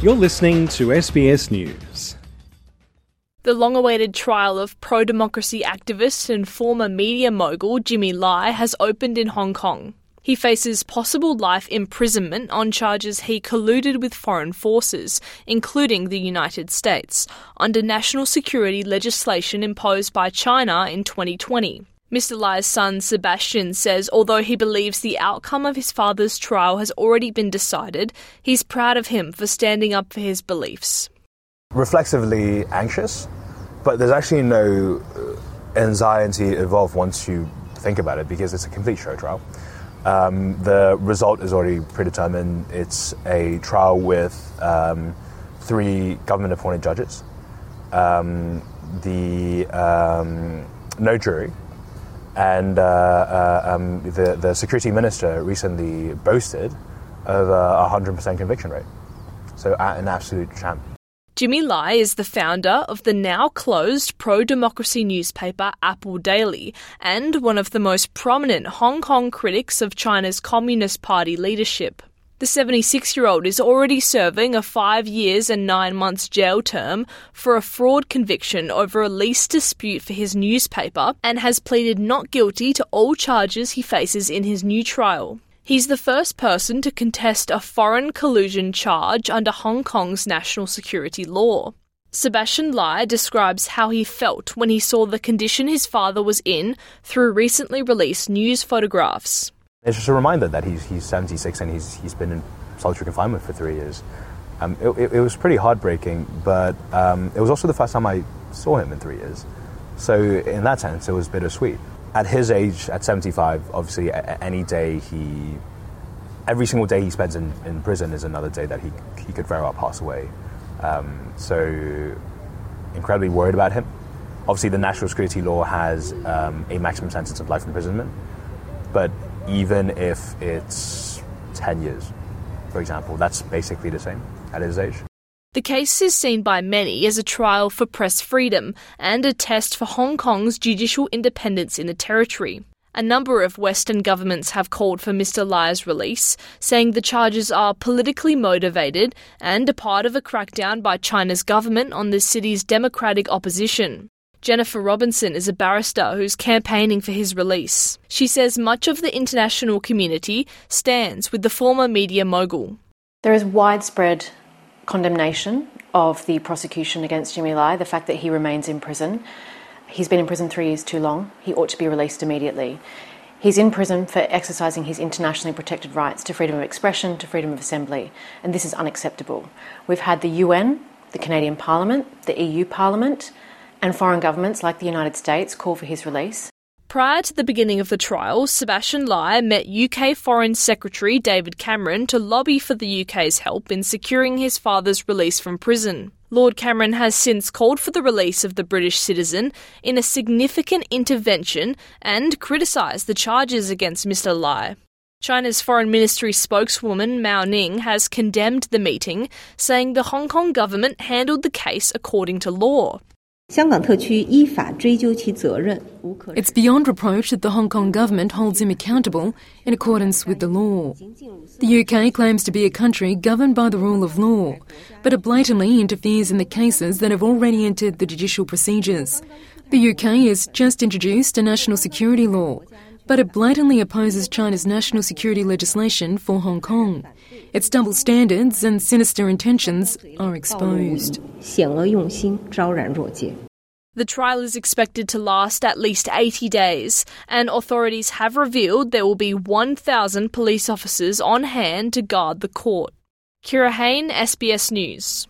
You're listening to SBS News. The long awaited trial of pro democracy activist and former media mogul Jimmy Lai has opened in Hong Kong. He faces possible life imprisonment on charges he colluded with foreign forces, including the United States, under national security legislation imposed by China in 2020. Mr. Lai's son Sebastian says although he believes the outcome of his father's trial has already been decided, he's proud of him for standing up for his beliefs. Reflexively anxious, but there's actually no anxiety involved once you think about it because it's a complete show trial. Um, the result is already predetermined. It's a trial with um, three government appointed judges. Um, the um, no jury, and uh, uh, um, the, the security minister recently boasted of a 100% conviction rate. So, an absolute champ. Jimmy Lai is the founder of the now closed pro democracy newspaper Apple Daily and one of the most prominent Hong Kong critics of China's Communist Party leadership. The 76 year old is already serving a five years and nine months jail term for a fraud conviction over a lease dispute for his newspaper and has pleaded not guilty to all charges he faces in his new trial. He's the first person to contest a foreign collusion charge under Hong Kong's national security law. Sebastian Lai describes how he felt when he saw the condition his father was in through recently released news photographs. It's just a reminder that he's, he's 76 and he's, he's been in solitary confinement for three years. Um, it, it, it, was pretty heartbreaking, but um, it was also the first time I saw him in three years. So, in that sense, it was bittersweet. At his age, at 75, obviously, any day he, every single day he spends in, in prison is another day that he, he could very well pass away. Um, so, incredibly worried about him. Obviously, the national security law has um, a maximum sentence of life imprisonment, but even if it's 10 years, for example. That's basically the same at his age. The case is seen by many as a trial for press freedom and a test for Hong Kong's judicial independence in the territory. A number of Western governments have called for Mr. Lai's release, saying the charges are politically motivated and a part of a crackdown by China's government on the city's democratic opposition. Jennifer Robinson is a barrister who's campaigning for his release. She says much of the international community stands with the former media mogul. There is widespread condemnation of the prosecution against Jimmy Lai, the fact that he remains in prison. He's been in prison three years too long. He ought to be released immediately. He's in prison for exercising his internationally protected rights to freedom of expression, to freedom of assembly, and this is unacceptable. We've had the UN, the Canadian Parliament, the EU Parliament, and foreign governments like the United States call for his release. Prior to the beginning of the trial, Sebastian Lai met UK Foreign Secretary David Cameron to lobby for the UK's help in securing his father's release from prison. Lord Cameron has since called for the release of the British citizen in a significant intervention and criticised the charges against Mr. Lai. China's Foreign Ministry spokeswoman Mao Ning has condemned the meeting, saying the Hong Kong government handled the case according to law. It's beyond reproach that the Hong Kong government holds him accountable in accordance with the law. The UK claims to be a country governed by the rule of law, but it blatantly interferes in the cases that have already entered the judicial procedures. The UK has just introduced a national security law, but it blatantly opposes China's national security legislation for Hong Kong. Its double standards and sinister intentions are exposed. The trial is expected to last at least 80 days, and authorities have revealed there will be 1,000 police officers on hand to guard the court. Kira Hain, SBS News.